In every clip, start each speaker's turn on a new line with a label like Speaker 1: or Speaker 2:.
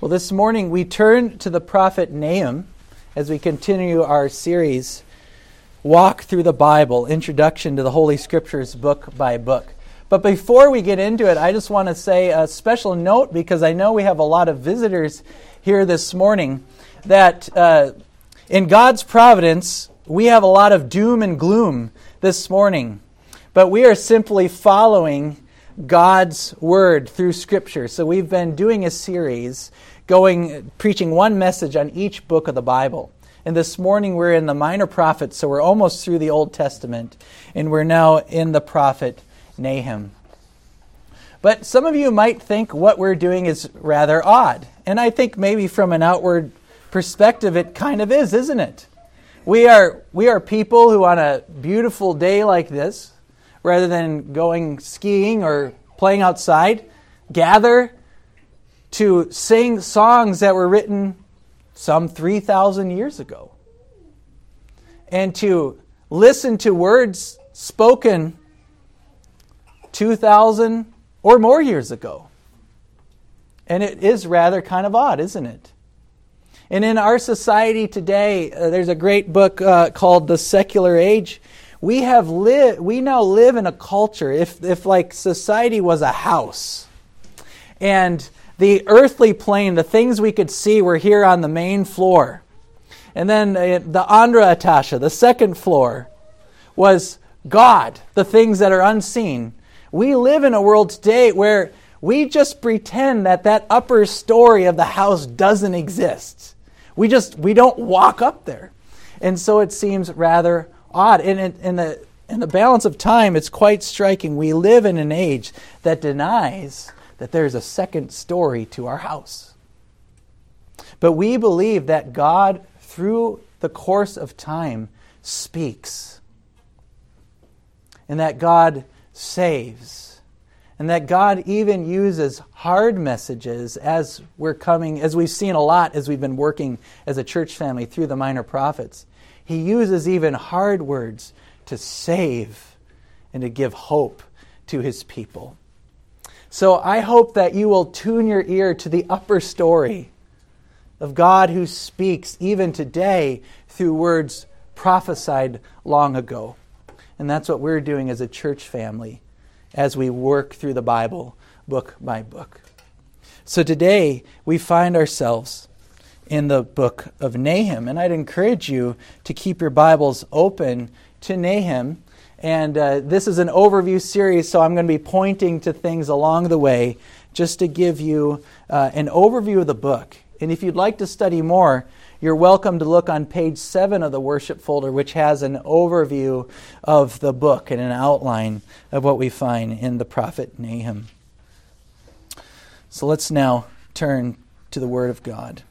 Speaker 1: Well, this morning we turn to the prophet Nahum as we continue our series, Walk Through the Bible Introduction to the Holy Scriptures, book by book. But before we get into it, I just want to say a special note because I know we have a lot of visitors here this morning that uh, in God's providence, we have a lot of doom and gloom this morning. But we are simply following God's word through Scripture. So we've been doing a series going preaching one message on each book of the Bible. And this morning we're in the minor prophets, so we're almost through the Old Testament, and we're now in the prophet Nahum. But some of you might think what we're doing is rather odd. And I think maybe from an outward perspective it kind of is, isn't it? We are we are people who on a beautiful day like this rather than going skiing or playing outside, gather to sing songs that were written some 3,000 years ago, and to listen to words spoken 2,000 or more years ago. And it is rather kind of odd, isn't it? And in our society today, uh, there's a great book uh, called The Secular Age we have li- we now live in a culture if if like society was a house and the earthly plane the things we could see were here on the main floor and then uh, the andra etasje the second floor was god the things that are unseen. We live in a world today where we just pretend that that upper story of the house doesn't exist. We just we don't walk up there. And so it seems rather odd. And in, in, the, in the balance of time, it's quite striking. We live in an age that denies that there's a second story to our house. But we believe that God, through the course of time, speaks. And that God saves. And that God even uses hard messages as we're coming, as we've seen a lot as we've been working as a church family through the minor prophets. He uses even hard words to save and to give hope to his people. So I hope that you will tune your ear to the upper story of God who speaks even today through words prophesied long ago. And that's what we're doing as a church family as we work through the Bible book by book. So today we find ourselves in the book of Nahum. And I'd encourage you to keep your Bibles open to Nahum. And uh, this is an overview series, so I'm going to be pointing to things along the way just to give you uh, an overview of the book. And if you'd like to study more, you're welcome to look on page 7 of the worship folder, which has an overview of the book and an outline of what we find in the prophet Nahum. So let's now turn to the Word of God.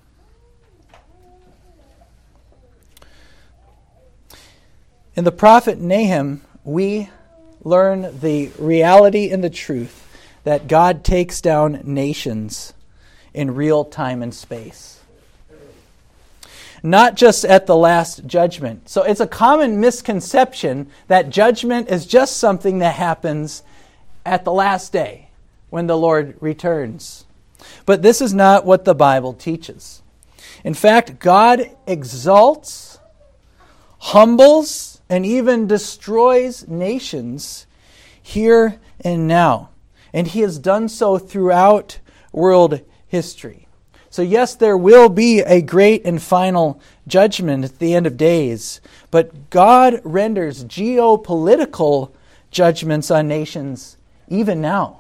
Speaker 1: In the prophet Nahum, we learn the reality and the truth that God takes down nations in real time and space. Not just at the last judgment. So it's a common misconception that judgment is just something that happens at the last day when the Lord returns. But this is not what the Bible teaches. In fact, God exalts, humbles, and even destroys nations here and now. And he has done so throughout world history. So, yes, there will be a great and final judgment at the end of days, but God renders geopolitical judgments on nations even now.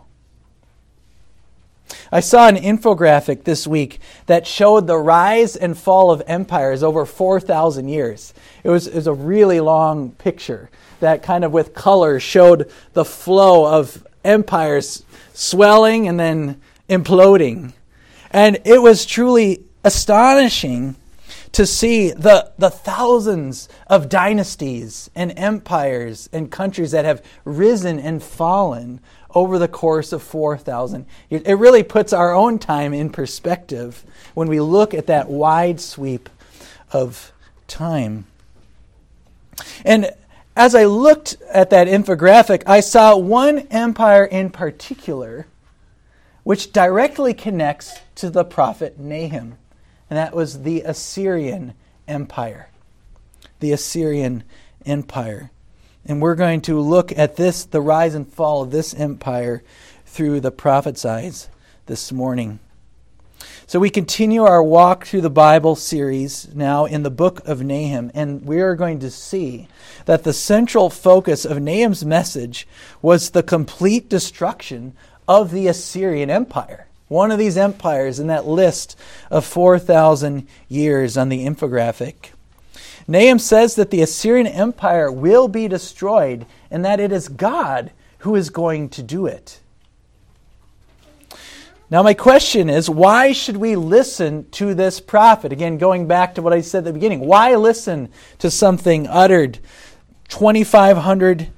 Speaker 1: I saw an infographic this week that showed the rise and fall of empires over 4,000 years. It was, it was a really long picture that kind of with color showed the flow of empires swelling and then imploding. And it was truly astonishing to see the, the thousands of dynasties and empires and countries that have risen and fallen over the course of 4,000 years. It really puts our own time in perspective when we look at that wide sweep of time. And as I looked at that infographic, I saw one empire in particular which directly connects to the prophet Nahum, and that was the Assyrian Empire. The Assyrian Empire. And we're going to look at this, the rise and fall of this empire, through the prophet's eyes this morning. So we continue our walk through the Bible series now in the book of Nahum, and we are going to see that the central focus of Nahum's message was the complete destruction of the Assyrian Empire. One of these empires in that list of 4,000 years on the infographic. Nahum says that the Assyrian Empire will be destroyed and that it is God who is going to do it. Now, my question is why should we listen to this prophet? Again, going back to what I said at the beginning, why listen to something uttered 2,500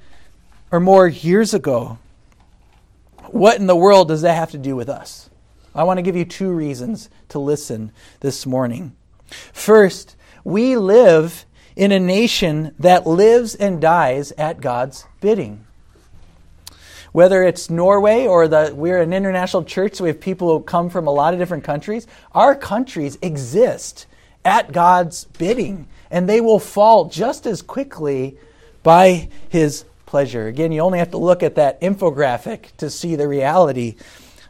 Speaker 1: or more years ago? What in the world does that have to do with us? I want to give you two reasons to listen this morning. First, we live in a nation that lives and dies at God's bidding. Whether it's Norway or the we're an international church, so we have people who come from a lot of different countries. Our countries exist at God's bidding, and they will fall just as quickly by his pleasure. Again, you only have to look at that infographic to see the reality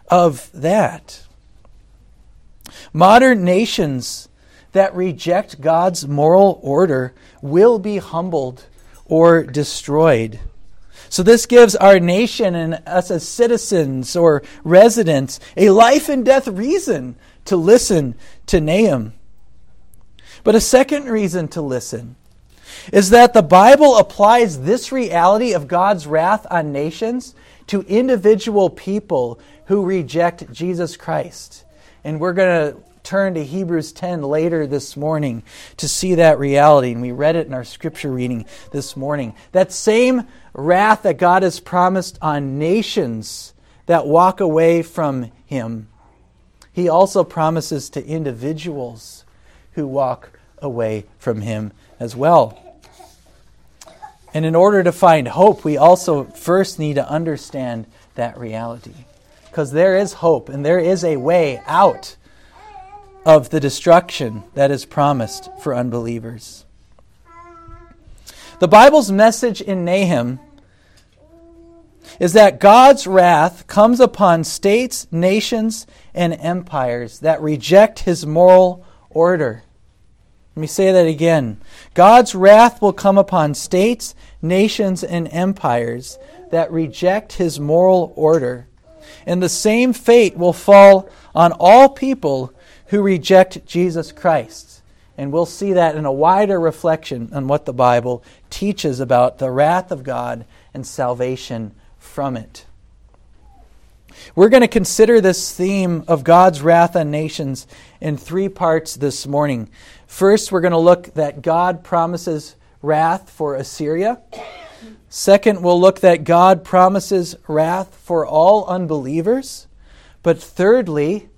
Speaker 1: of that. Modern nations that reject God's moral order will be humbled or destroyed. So, this gives our nation and us as citizens or residents a life and death reason to listen to Nahum. But a second reason to listen is that the Bible applies this reality of God's wrath on nations to individual people who reject Jesus Christ. And we're going to turn to Hebrews 10 later this morning to see that reality. And we read it in our scripture reading this morning. That same wrath that God has promised on nations that walk away from Him, He also promises to individuals who walk away from Him as well. And in order to find hope, we also first need to understand that reality. Because there is hope and there is a way out of the destruction that is promised for unbelievers. The Bible's message in Nahum is that God's wrath comes upon states, nations, and empires that reject his moral order. Let me say that again. God's wrath will come upon states, nations, and empires that reject his moral order. And the same fate will fall on all people who reject Jesus Christ. And we'll see that in a wider reflection on what the Bible teaches about the wrath of God and salvation from it. We're going to consider this theme of God's wrath on nations in three parts this morning. First, we're going to look that God promises wrath for Assyria. Second, we'll look that God promises wrath for all unbelievers. But thirdly,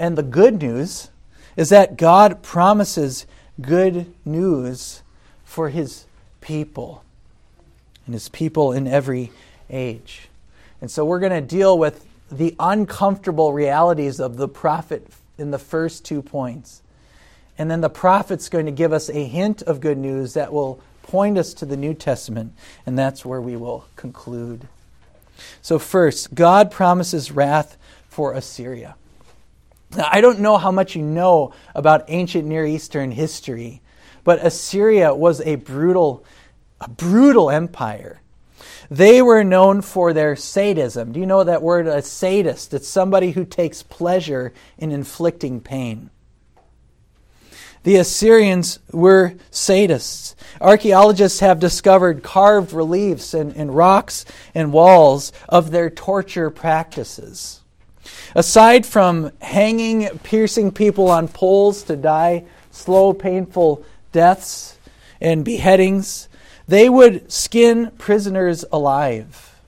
Speaker 1: and the good news is that God promises good news for his people and his people in every age. And so we're going to deal with the uncomfortable realities of the prophet in the first two points. And then the prophet's going to give us a hint of good news that will point us to the New Testament, and that's where we will conclude. So, first, God promises wrath for Assyria. I don't know how much you know about ancient Near Eastern history, but Assyria was a brutal, a brutal empire. They were known for their sadism. Do you know that word, a sadist? It's somebody who takes pleasure in inflicting pain. The Assyrians were sadists. Archaeologists have discovered carved reliefs and, and rocks and walls of their torture practices. Aside from hanging, piercing people on poles to die slow, painful deaths and beheadings, they would skin prisoners alive.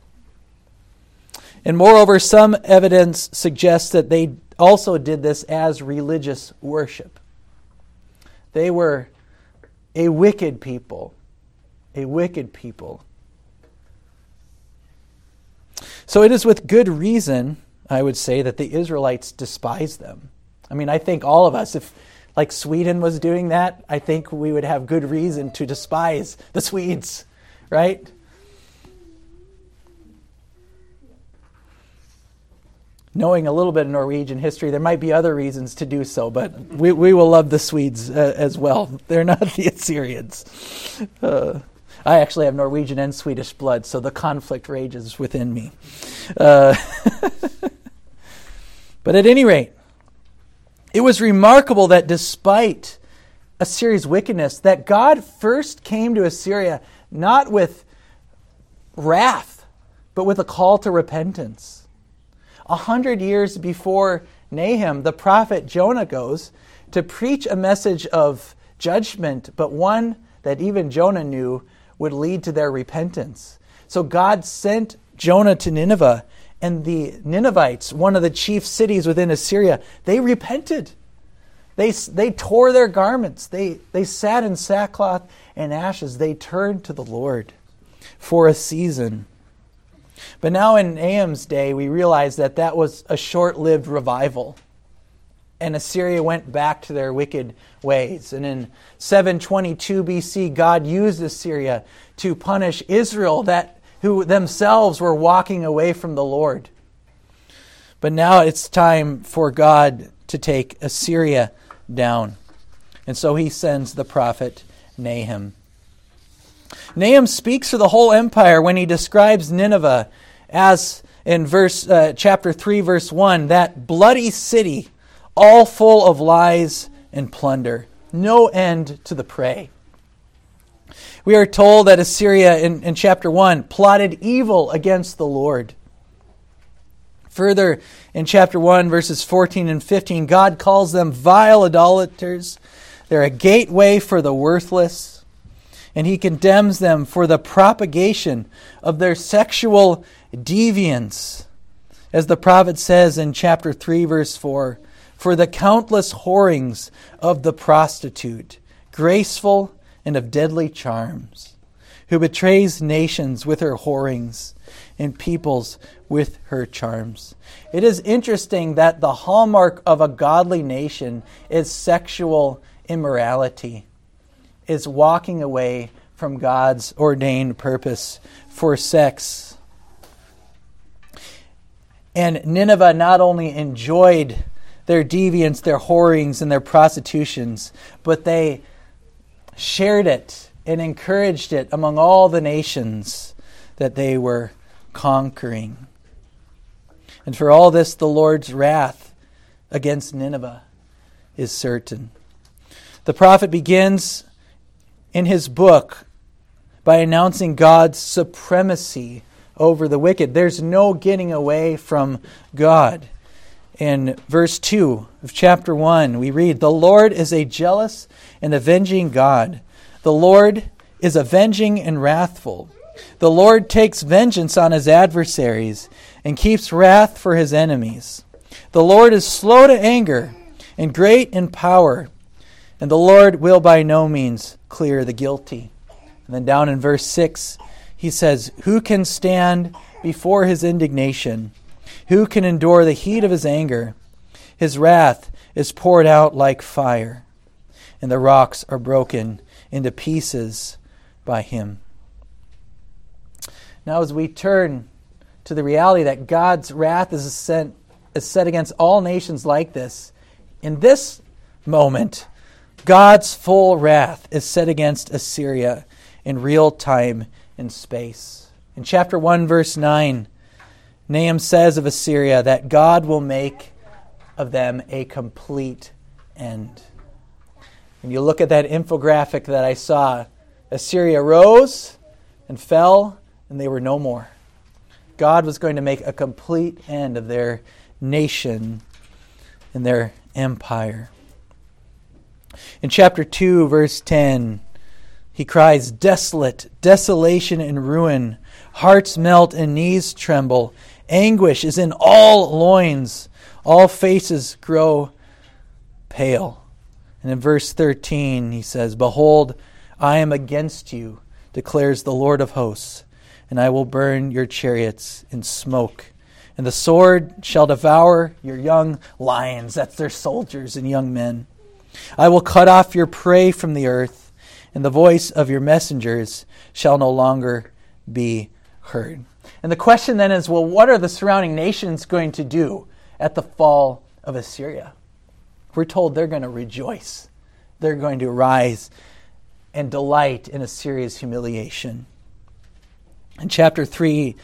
Speaker 1: And moreover, some evidence suggests that they also did this as religious worship. They were a wicked people, a wicked people. So it is with good reason I would say that the Israelites despise them. I mean, I think all of us, if like Sweden was doing that, I think we would have good reason to despise the Swedes, right? Knowing a little bit of Norwegian history, there might be other reasons to do so, but we, we will love the Swedes uh, as well. They're not the Assyrians. Uh, I actually have Norwegian and Swedish blood, so the conflict rages within me. Uh, but at any rate, it was remarkable that despite Assyria's wickedness, that God first came to Assyria not with wrath, but with a call to repentance. A hundred years before Nahum, the prophet Jonah goes to preach a message of judgment, but one that even Jonah knew would lead to their repentance. So God sent Jonah to Nineveh and the Ninevites, one of the chief cities within Assyria, they repented. They, they tore their garments. They, they sat in sackcloth and ashes. They turned to the Lord for a season. But now in Nahum's day, we realize that that was a short lived revival. And Assyria went back to their wicked ways. And in 722 BC, God used Assyria to punish Israel that who themselves were walking away from the Lord. But now it's time for God to take Assyria down. And so he sends the prophet Nahum. Nahum speaks for the whole empire when he describes Nineveh as in verse uh, chapter 3 verse 1 that bloody city all full of lies and plunder no end to the prey we are told that Assyria in, in chapter 1 plotted evil against the Lord. Further, in chapter 1, verses 14 and 15, God calls them vile idolaters. They're a gateway for the worthless. And he condemns them for the propagation of their sexual deviance. As the prophet says in chapter 3, verse 4 For the countless whorings of the prostitute, graceful and of deadly charms, who betrays nations with her whorings and peoples with her charms. It is interesting that the hallmark of a godly nation is sexual immorality, is walking away from God's ordained purpose for sex. And Nineveh not only enjoyed their deviance, their whorings, and their prostitutions, but they shared it and encouraged it among all the nations that they were conquering. And for all this, the Lord's wrath against Nineveh is certain. The prophet begins in his book by announcing God's supremacy over the wicked. There's no getting away from God. In verse 2 of chapter 1, we read, The Lord is a jealous and avenging God. The Lord is avenging and wrathful. The Lord takes vengeance on his adversaries and keeps wrath for his enemies. The Lord is slow to anger and great in power, and the Lord will by no means clear the guilty. And then down in verse 6, he says, Who can stand before his indignation? Who can endure the heat of his anger? His wrath is poured out like fire and the rocks are broken into pieces by him. Now, as we turn to the reality that God's wrath is, is set against all nations like this, in this moment, God's full wrath is set against Assyria in real time and space. In chapter 1, verse 9, Nahum says of Assyria that God will make of them a complete end. When you look at that infographic that I saw, Assyria rose and fell, and they were no more. God was going to make a complete end of their nation and their empire. In chapter 2, verse 10, he cries, Desolate, desolation and ruin. Hearts melt and knees tremble. Anguish is in all loins. All faces grow pale. And in verse 13, he says, Behold, I am against you, declares the Lord of hosts, and I will burn your chariots in smoke And the sword shall devour your young lions, that's their soldiers and young men. I will cut off your prey from the earth, and the voice of your messengers shall no longer be heard. And the question then is well, what are the surrounding nations going to do at the fall of Assyria? We're told they're going to rejoice, they're going to rise and delight in Assyria's humiliation. In chapter 3,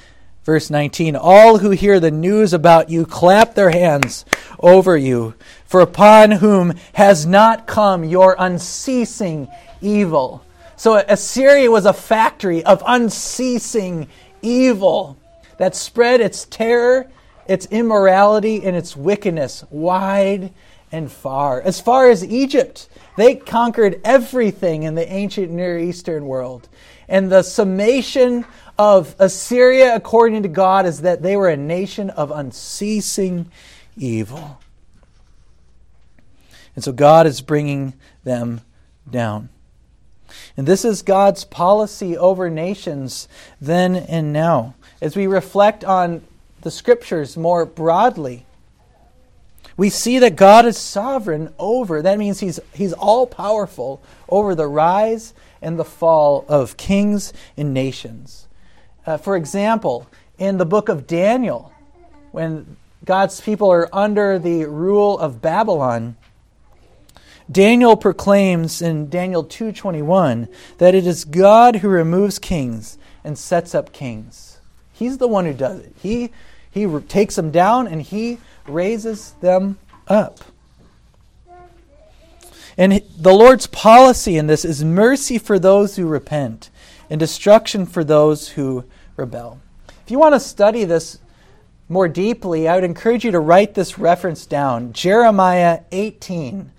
Speaker 1: verse 19 All who hear the news about you clap their hands over you, for upon whom has not come your unceasing evil. So Assyria was a factory of unceasing evil that spread its terror, its immorality, and its wickedness wide and far. As far as Egypt, they conquered everything in the ancient Near Eastern world. And the summation of Assyria, according to God, is that they were a nation of unceasing evil. And so God is bringing them down. And this is God's policy over nations then and now. As we reflect on the scriptures more broadly, we see that God is sovereign over. That means he's, he's all powerful over the rise and the fall of kings and nations. Uh, for example, in the book of Daniel, when God's people are under the rule of Babylon, Daniel proclaims in Daniel 2:21 that it is God who removes kings and sets up kings. He's the one who does it. He he takes them down and he raises them up. And the Lord's policy in this is mercy for those who repent and destruction for those who rebel. If you want to study this more deeply, I would encourage you to write this reference down Jeremiah 18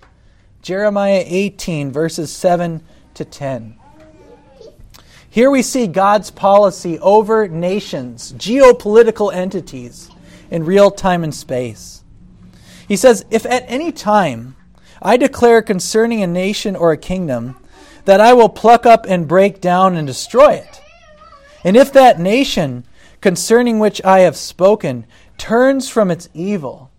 Speaker 1: Jeremiah 18, verses 7 to 10. Here we see God's policy over nations, geopolitical entities, in real time and space. He says, If at any time I declare concerning a nation or a kingdom that I will pluck up and break down and destroy it, and if that nation concerning which I have spoken turns from its evil,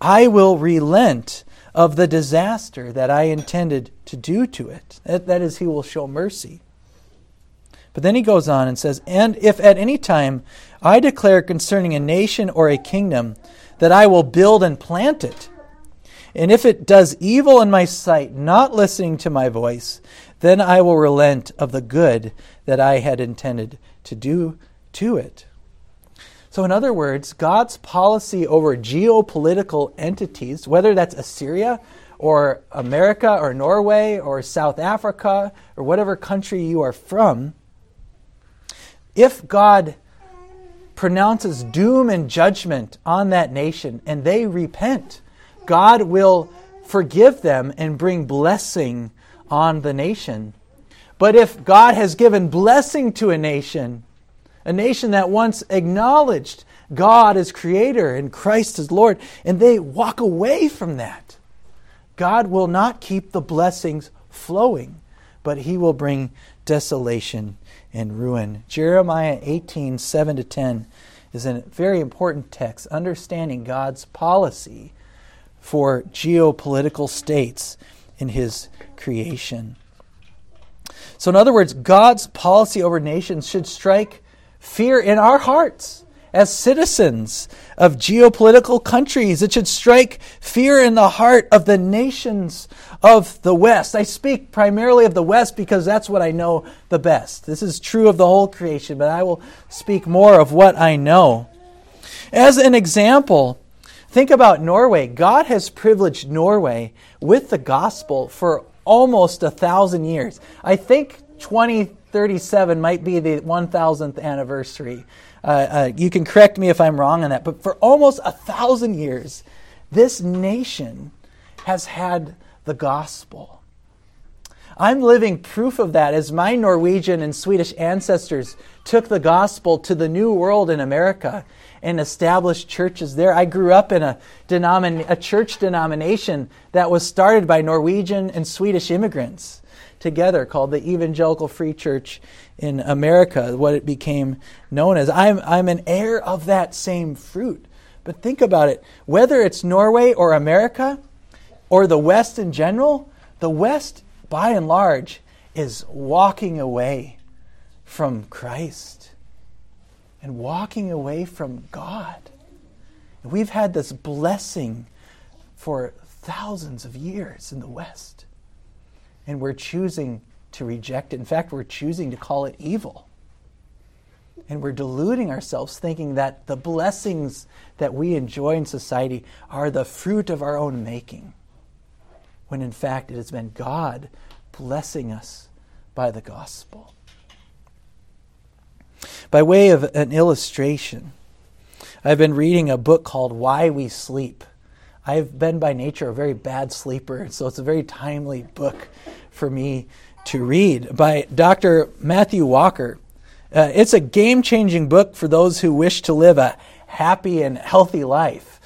Speaker 1: I will relent of the disaster that I intended to do to it. That, that is, he will show mercy. But then he goes on and says, And if at any time I declare concerning a nation or a kingdom that I will build and plant it, and if it does evil in my sight, not listening to my voice, then I will relent of the good that I had intended to do to it. So, in other words, God's policy over geopolitical entities, whether that's Assyria or America or Norway or South Africa or whatever country you are from, if God pronounces doom and judgment on that nation and they repent, God will forgive them and bring blessing on the nation. But if God has given blessing to a nation a nation that once acknowledged God as creator and Christ as Lord, and they walk away from that. God will not keep the blessings flowing, but he will bring desolation and ruin. Jeremiah 18, 7 to 10 is a very important text, understanding God's policy for geopolitical states in his creation. So, in other words, God's policy over nations should strike fear in our hearts as citizens of geopolitical countries. It should strike fear in the heart of the nations of the West. I speak primarily of the West because that's what I know the best. This is true of the whole creation, but I will speak more of what I know. As an example, think about Norway. God has privileged Norway with the gospel for almost a thousand years. I think 20 37 might be the 1000th anniversary. Uh, uh, you can correct me if I'm wrong on that, but for almost a thousand years, this nation has had the gospel. I'm living proof of that as my Norwegian and Swedish ancestors took the gospel to the new world in America and established churches there. I grew up in a, denomin- a church denomination that was started by Norwegian and Swedish immigrants together called the Evangelical Free Church in America, what it became known as. I'm, I'm an heir of that same fruit. But think about it whether it's Norway or America or the West in general, the West by and large, is walking away from Christ and walking away from God. We've had this blessing for thousands of years in the West. And we're choosing to reject it. In fact, we're choosing to call it evil. And we're deluding ourselves thinking that the blessings that we enjoy in society are the fruit of our own making when in fact it has been God blessing us by the gospel. By way of an illustration, I've been reading a book called Why We Sleep. I've been by nature a very bad sleeper, so it's a very timely book for me to read by Dr. Matthew Walker. Uh, it's a game changing book for those who wish to live a happy and healthy life.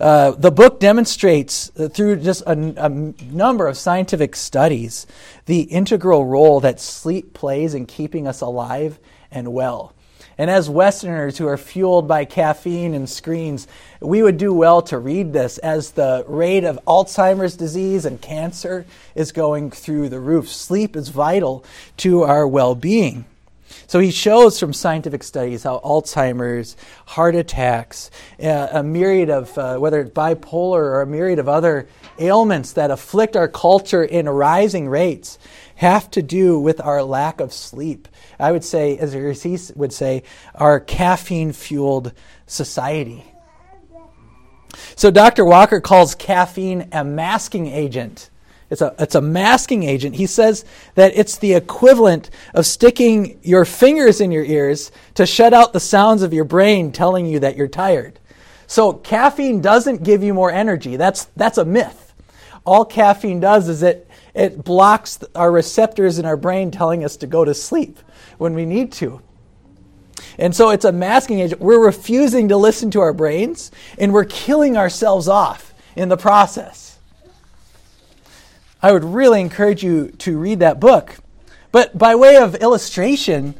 Speaker 1: Uh, the book demonstrates uh, through just a, a, number of scientific studies the integral role that sleep plays in keeping us alive and well. And as Westerners who are fueled by caffeine and screens, we would do well to read this as the rate of Alzheimer's disease and cancer is going through the roof. Sleep is vital to our well being. So he shows from scientific studies how Alzheimer's, heart attacks, uh, a myriad of, uh, whether it's bipolar or a myriad of other ailments that afflict our culture in rising rates, have to do with our lack of sleep. I would say, as he would say, our caffeine fueled society. So Dr. Walker calls caffeine a masking agent. It's a, it's a masking agent. He says that it's the equivalent of sticking your fingers in your ears to shut out the sounds of your brain telling you that you're tired. So caffeine doesn't give you more energy. That's, that's a myth. All caffeine does is it, it blocks our receptors in our brain telling us to go to sleep when we need to. And so it's a masking agent. We're refusing to listen to our brains, and we're killing ourselves off in the process. I would really encourage you to read that book. But by way of illustration,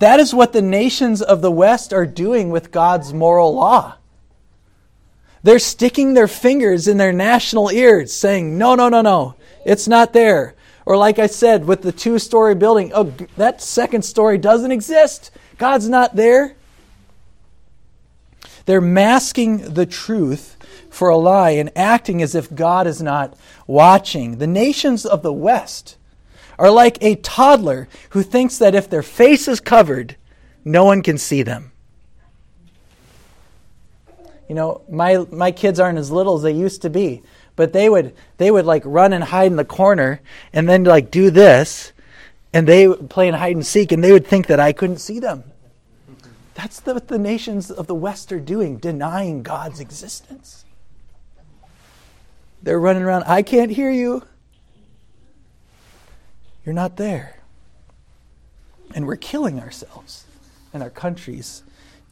Speaker 1: that is what the nations of the West are doing with God's moral law. They're sticking their fingers in their national ears, saying, No, no, no, no, it's not there. Or, like I said, with the two story building, oh, that second story doesn't exist. God's not there. They're masking the truth for a lie and acting as if God is not watching. The nations of the West are like a toddler who thinks that if their face is covered, no one can see them. You know, my, my kids aren't as little as they used to be, but they would, they would like run and hide in the corner and then like do this, and they would play in hide and seek, and they would think that I couldn't see them. That's what the nations of the West are doing, denying God's existence. They're running around, I can't hear you. You're not there. And we're killing ourselves and our countries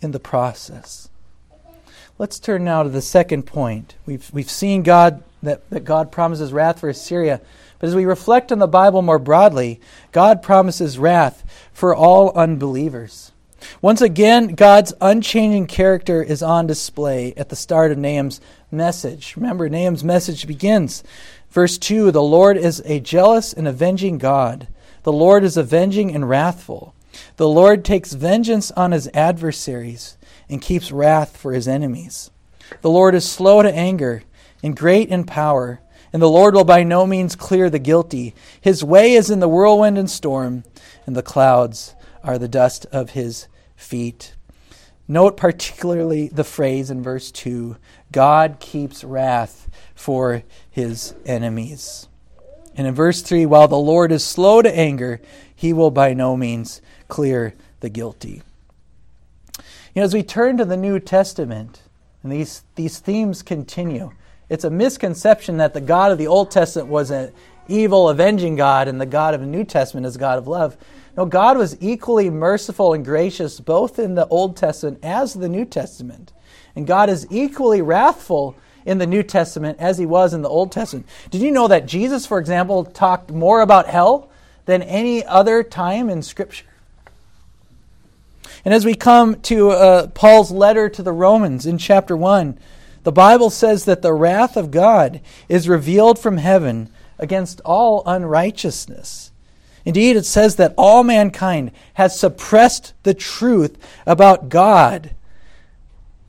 Speaker 1: in the process. Let's turn now to the second point. We've, we've seen God that, that God promises wrath for Assyria. But as we reflect on the Bible more broadly, God promises wrath for all unbelievers. Once again, God's unchanging character is on display at the start of Nahum's message. Remember, Nahum's message begins. Verse 2 The Lord is a jealous and avenging God. The Lord is avenging and wrathful. The Lord takes vengeance on his adversaries and keeps wrath for his enemies. The Lord is slow to anger and great in power, and the Lord will by no means clear the guilty. His way is in the whirlwind and storm, and the clouds are the dust of his feet. Note particularly the phrase in verse 2 God keeps wrath for his enemies. And in verse 3, while the Lord is slow to anger, he will by no means clear the guilty. You know, as we turn to the New Testament, and these, these themes continue, it's a misconception that the God of the Old Testament was an evil, avenging God, and the God of the New Testament is God of love. No, God was equally merciful and gracious both in the Old Testament as the New Testament. And God is equally wrathful in the New Testament as he was in the Old Testament. Did you know that Jesus, for example, talked more about hell than any other time in Scripture? And as we come to uh, Paul's letter to the Romans in chapter 1, the Bible says that the wrath of God is revealed from heaven against all unrighteousness. Indeed, it says that all mankind has suppressed the truth about God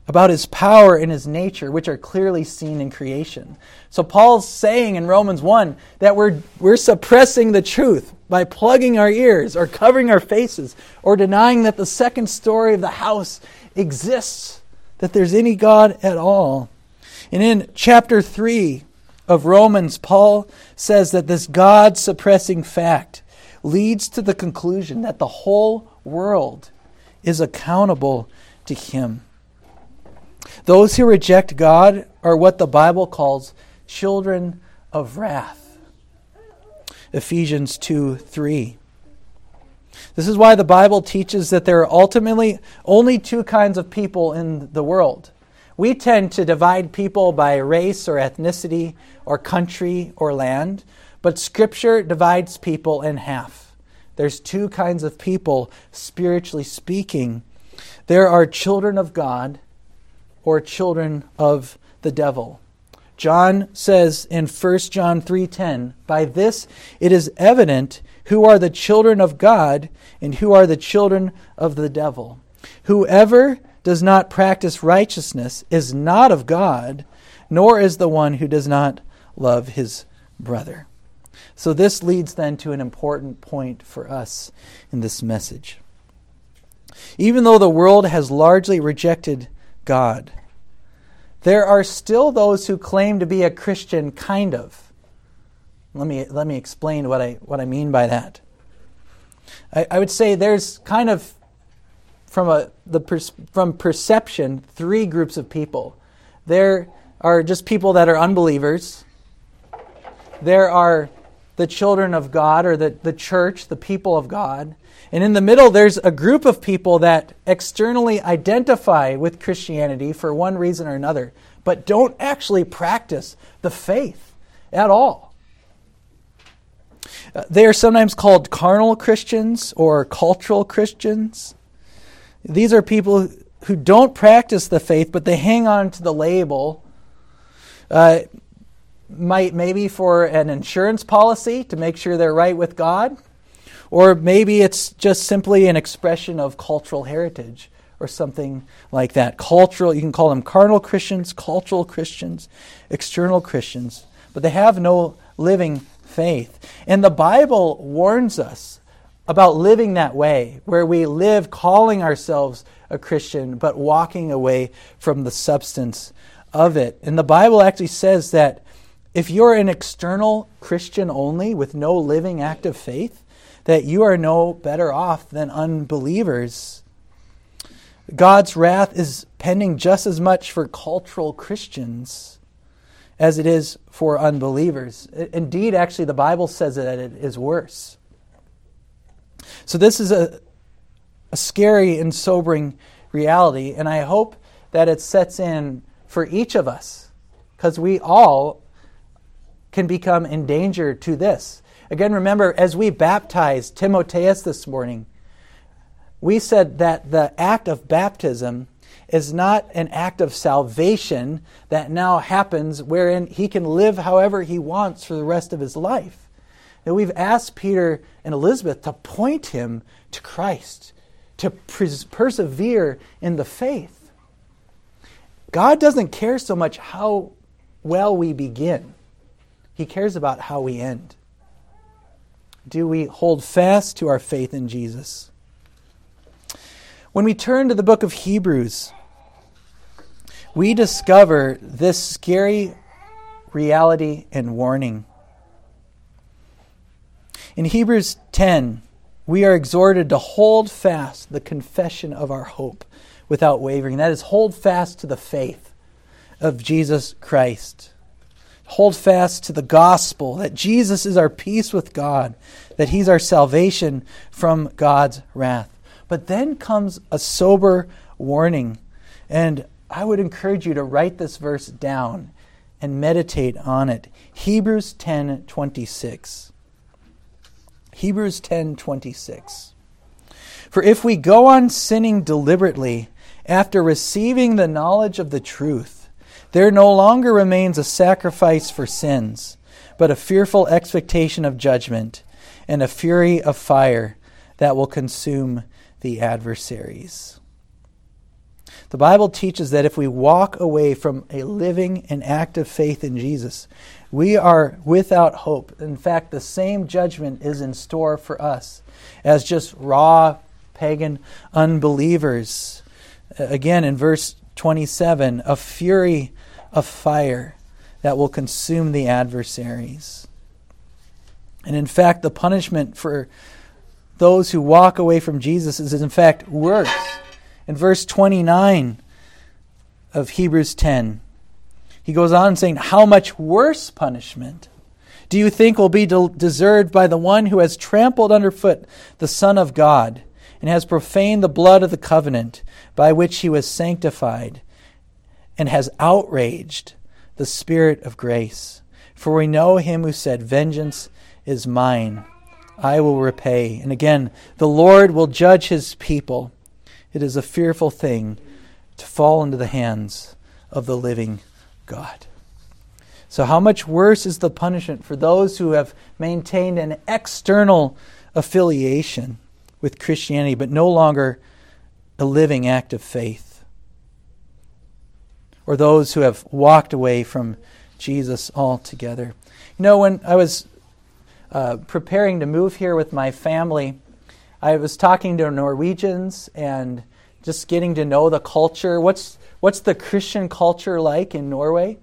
Speaker 1: about his power and his nature, which are clearly seen in creation. So Paul's saying in Romans 1 that we're, we're suppressing the truth by plugging our ears or covering our faces or denying that the second story of the house exists, that there's any God at all. And in chapter 3 of Romans, Paul says that this God suppressing fact leads to the conclusion that the whole world is accountable to him. Those who reject God are what the Bible calls children of wrath. Ephesians 2 3. This is why the Bible teaches that there are ultimately only two kinds of people in the world. We tend to divide people by race or ethnicity or country or land, but Scripture divides people in half. There's two kinds of people, spiritually speaking. There are children of God or children of the devil. John says in 1 John 3:10, "By this it is evident who are the children of God and who are the children of the devil. Whoever does not practice righteousness is not of God, nor is the one who does not love his brother." So this leads then to an important point for us in this message. Even though the world has largely rejected God. There are still those who claim to be a Christian, kind of. Let me, let me explain what I, what I mean by that. I, I would say there's kind of, from, a, the from perception, three groups of people. There are just people that are unbelievers. There are the children of God or the, the church, the people of God. And in the middle, there's a group of people that externally identify with Christianity for one reason or another, but don't actually practice the faith at all. Uh, they are sometimes called carnal Christians or cultural Christians. These are people who don't practice the faith, but they hang on to the label. Uh, might maybe for an insurance policy to make sure they're right with God or maybe it's just simply an expression of cultural heritage or something like that. Cultural, you can call them carnal Christians, cultural Christians, external Christians, but they have no living faith. And the Bible warns us about living that way, where we live calling ourselves a Christian, but walking away from the substance of it. And the Bible actually says that if you're an external Christian only with no living act of faith, that you are no better off than unbelievers. God's wrath is pending just as much for cultural Christians as it is for unbelievers. Indeed, actually, the Bible says that it is worse. So, this is a, a scary and sobering reality, and I hope that it sets in for each of us because we all can become endangered to this. Again, remember, as we baptized Timotheus this morning, we said that the act of baptism is not an act of salvation that now happens wherein he can live however he wants for the rest of his life. And we've asked Peter and Elizabeth to point him to Christ, to pers- persevere in the faith. God doesn't care so much how well we begin, He cares about how we end do we hold fast to our faith in Jesus? When we turn to the book of Hebrews, we discover this scary reality and warning. In Hebrews 10, we are exhorted to hold fast the confession of our hope without wavering. That is, hold fast to the faith of Jesus Christ. Hold fast to the gospel that Jesus is our peace with God, that he's our salvation from God's wrath. But then comes a sober warning. And I would encourage you to write this verse down and meditate on it. Hebrews 10:26. Hebrews 10:26. For if we go on sinning deliberately after receiving the knowledge of the truth, there no longer remains a sacrifice for sins, but a fearful expectation of judgment and a fury of fire that will consume the adversaries. The Bible teaches that if we walk away from a living and active faith in Jesus, we are without hope. In fact, the same judgment is in store for us as just raw pagan unbelievers. Again, in verse 27, a fury of fire that will consume the adversaries. And in fact, the punishment for those who walk away from Jesus is in fact worse. In verse 29 of Hebrews 10, he goes on saying, How much worse punishment do you think will be de- deserved by the one who has trampled underfoot the Son of God and has profaned the blood of the covenant by which he was sanctified and has outraged the Spirit of grace? For we know him who said, Vengeance is mine. I will repay. And again, the Lord will judge his people. It is a fearful thing to fall into the hands of the living God. So, how much worse is the punishment for those who have maintained an external affiliation with Christianity, but no longer a living act of faith? Or those who have walked away from Jesus altogether? You know, when I was uh, preparing to move here with my family, I was talking to Norwegians and just getting to know the culture. What's what's the Christian culture like in Norway?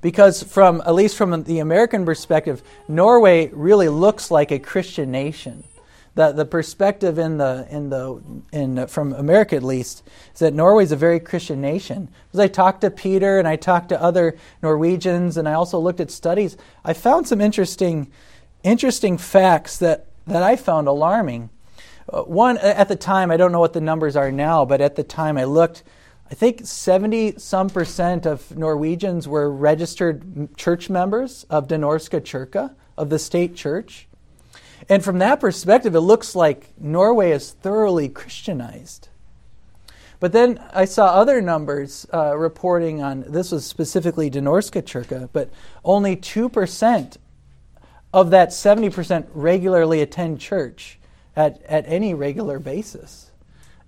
Speaker 1: Because from at least from the American perspective, Norway really looks like a Christian nation. The, the perspective in the in the in from America at least is that Norway is a very Christian nation. As I talked to Peter and I talked to other Norwegians and I also looked at studies, I found some interesting interesting facts that that I found alarming. Uh, one at the time, I don't know what the numbers are now, but at the time I looked, I think 70 some percent of Norwegians were registered church members of Den Norske Kirke, of the state church. And from that perspective, it looks like Norway is thoroughly Christianized. But then I saw other numbers uh, reporting on this was specifically Den Norske Kirke, but only 2% of that 70% regularly attend church at, at any regular basis.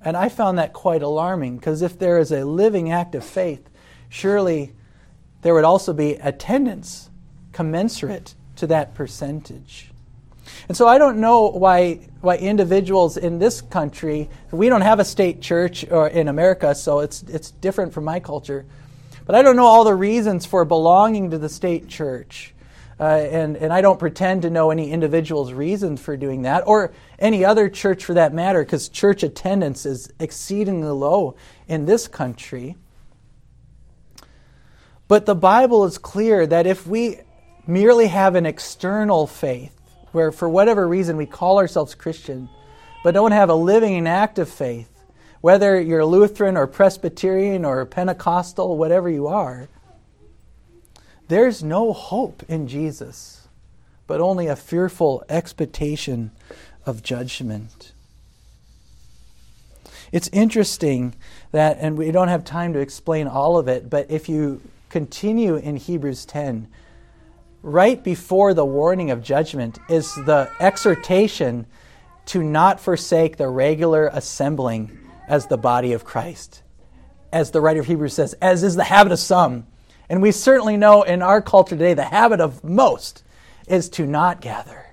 Speaker 1: And I found that quite alarming because if there is a living act of faith, surely there would also be attendance commensurate to that percentage. And so I don't know why, why individuals in this country, we don't have a state church or in America, so it's, it's different from my culture. But I don't know all the reasons for belonging to the state church. Uh, and, and I don't pretend to know any individual's reasons for doing that, or any other church for that matter, because church attendance is exceedingly low in this country. But the Bible is clear that if we merely have an external faith, where for whatever reason we call ourselves Christian, but don't have a living and active faith, whether you're Lutheran or Presbyterian or Pentecostal, whatever you are, there's no hope in Jesus, but only a fearful expectation of judgment. It's interesting that, and we don't have time to explain all of it, but if you continue in Hebrews 10, right before the warning of judgment is the exhortation to not forsake the regular assembling as the body of Christ. As the writer of Hebrews says, as is the habit of some. And we certainly know in our culture today, the habit of most is to not gather.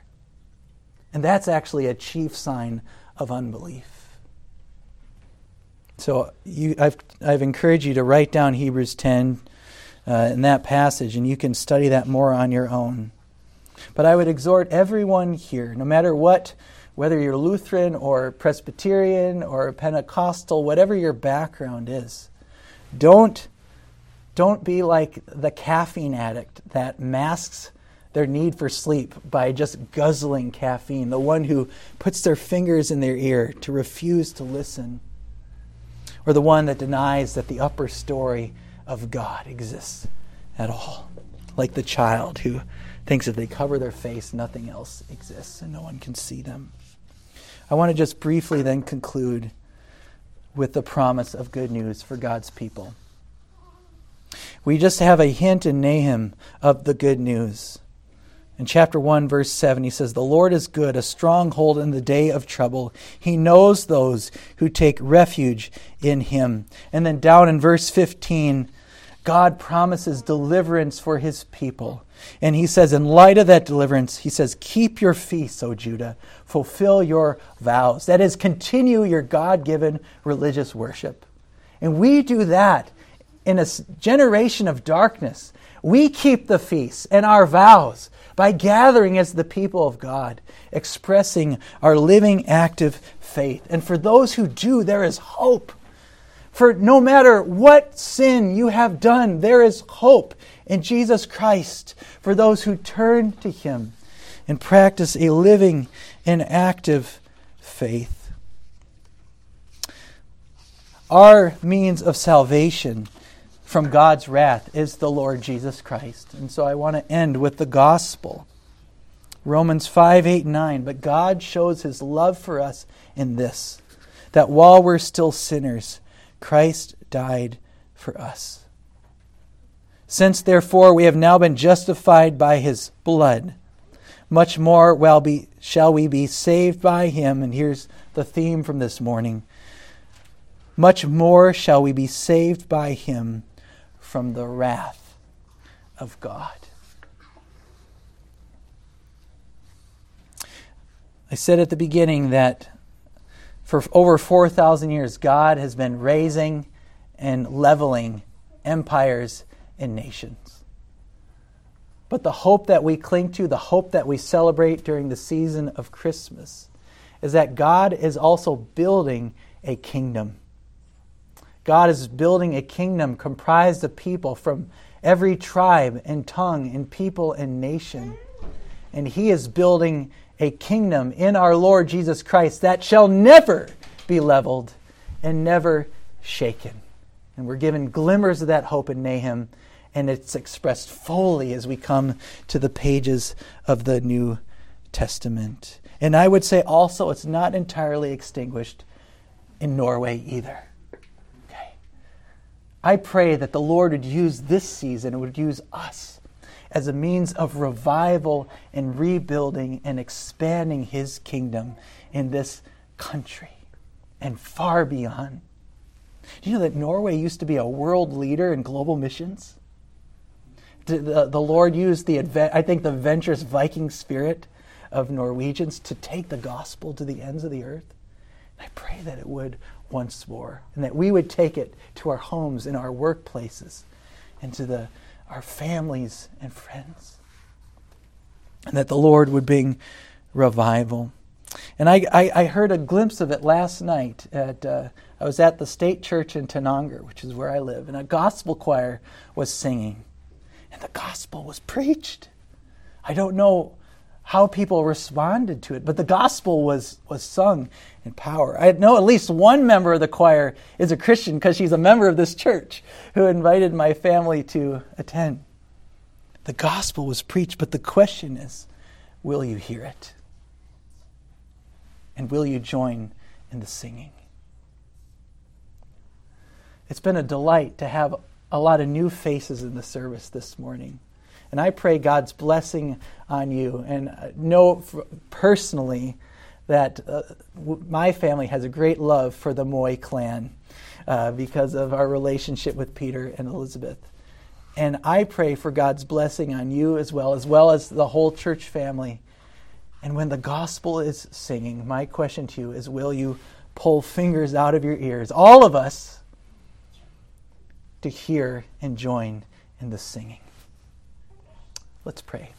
Speaker 1: And that's actually a chief sign of unbelief. So you, I've, I've encouraged you to write down Hebrews 10 uh, in that passage, and you can study that more on your own. But I would exhort everyone here, no matter what, whether you're Lutheran or Presbyterian or Pentecostal, whatever your background is, don't Don't be like the caffeine addict that masks their need for sleep by just guzzling caffeine, the one who puts their fingers in their ear to refuse to listen, or the one that denies that the upper story of God exists at all, like the child who thinks if they cover their face, nothing else exists and no one can see them. I want to just briefly then conclude with the promise of good news for God's people. We just have a hint in Nahum of the good news. In chapter 1, verse 7, he says, The Lord is good, a stronghold in the day of trouble. He knows those who take refuge in him. And then down in verse 15, God promises deliverance for his people. And he says, in light of that deliverance, he says, Keep your feasts, O Judah, fulfill your vows. That is, continue your God given religious worship. And we do that in a generation of darkness. We keep the feasts and our vows by gathering as the people of God, expressing our living, active faith. And for those who do, there is hope. For no matter what sin you have done, there is hope in Jesus Christ for those who turn to Him and practice a living and active faith. Our means of salvation from God's wrath is the Lord Jesus Christ. And so I want to end with the gospel. Romans 5 8 9. But God shows his love for us in this that while we're still sinners, Christ died for us. Since therefore we have now been justified by his blood, much more well be, shall we be saved by him. And here's the theme from this morning much more shall we be saved by him from the wrath of God. I said at the beginning that for over 4,000 years, God has been raising and leveling empires and nations. But the hope that we cling to, the hope that we celebrate during the season of Christmas, is that God is also building a kingdom. God is building a kingdom comprised of people from every tribe and tongue and people and nation. And He is building a kingdom in our Lord Jesus Christ that shall never be leveled and never shaken. And we're given glimmers of that hope in Nahum, and it's expressed fully as we come to the pages of the New Testament. And I would say also it's not entirely extinguished in Norway either. Okay. I pray that the Lord would use this season, would use us as a means of revival and rebuilding and expanding His kingdom in this country and far beyond. Do you know that Norway used to be a world leader in global missions? The, the, Lord used the, I think, the adventurous Viking spirit of Norwegians to take the gospel to the ends of the earth. And I pray that it would once more, and that we would take it to our homes and our workplaces and to the, our families and friends. And that the Lord would bring revival. And I, I, I heard a glimpse of it last night. At, uh, I was at the state church in Tananger, which is where I live, and a gospel choir was singing. And the gospel was preached. I don't know how people responded to it. But the gospel was, was sung in power. I know at least one member of the choir is a Christian because she's a member of this church who invited my family to attend. The gospel was preached, but the question is will you hear it? And will you join in the singing? It's been a delight to have a lot of new faces in the service this morning. And I pray God's blessing on you. And uh, know personally that uh, my family has a great love for the Moy clan uh, because of our relationship with Peter and Elizabeth. And I pray for God's blessing on you as well, as well as the whole church family. And when the gospel is singing, my question to you is will you pull fingers out of your ears, all of us, to hear and join in the singing? Let's pray.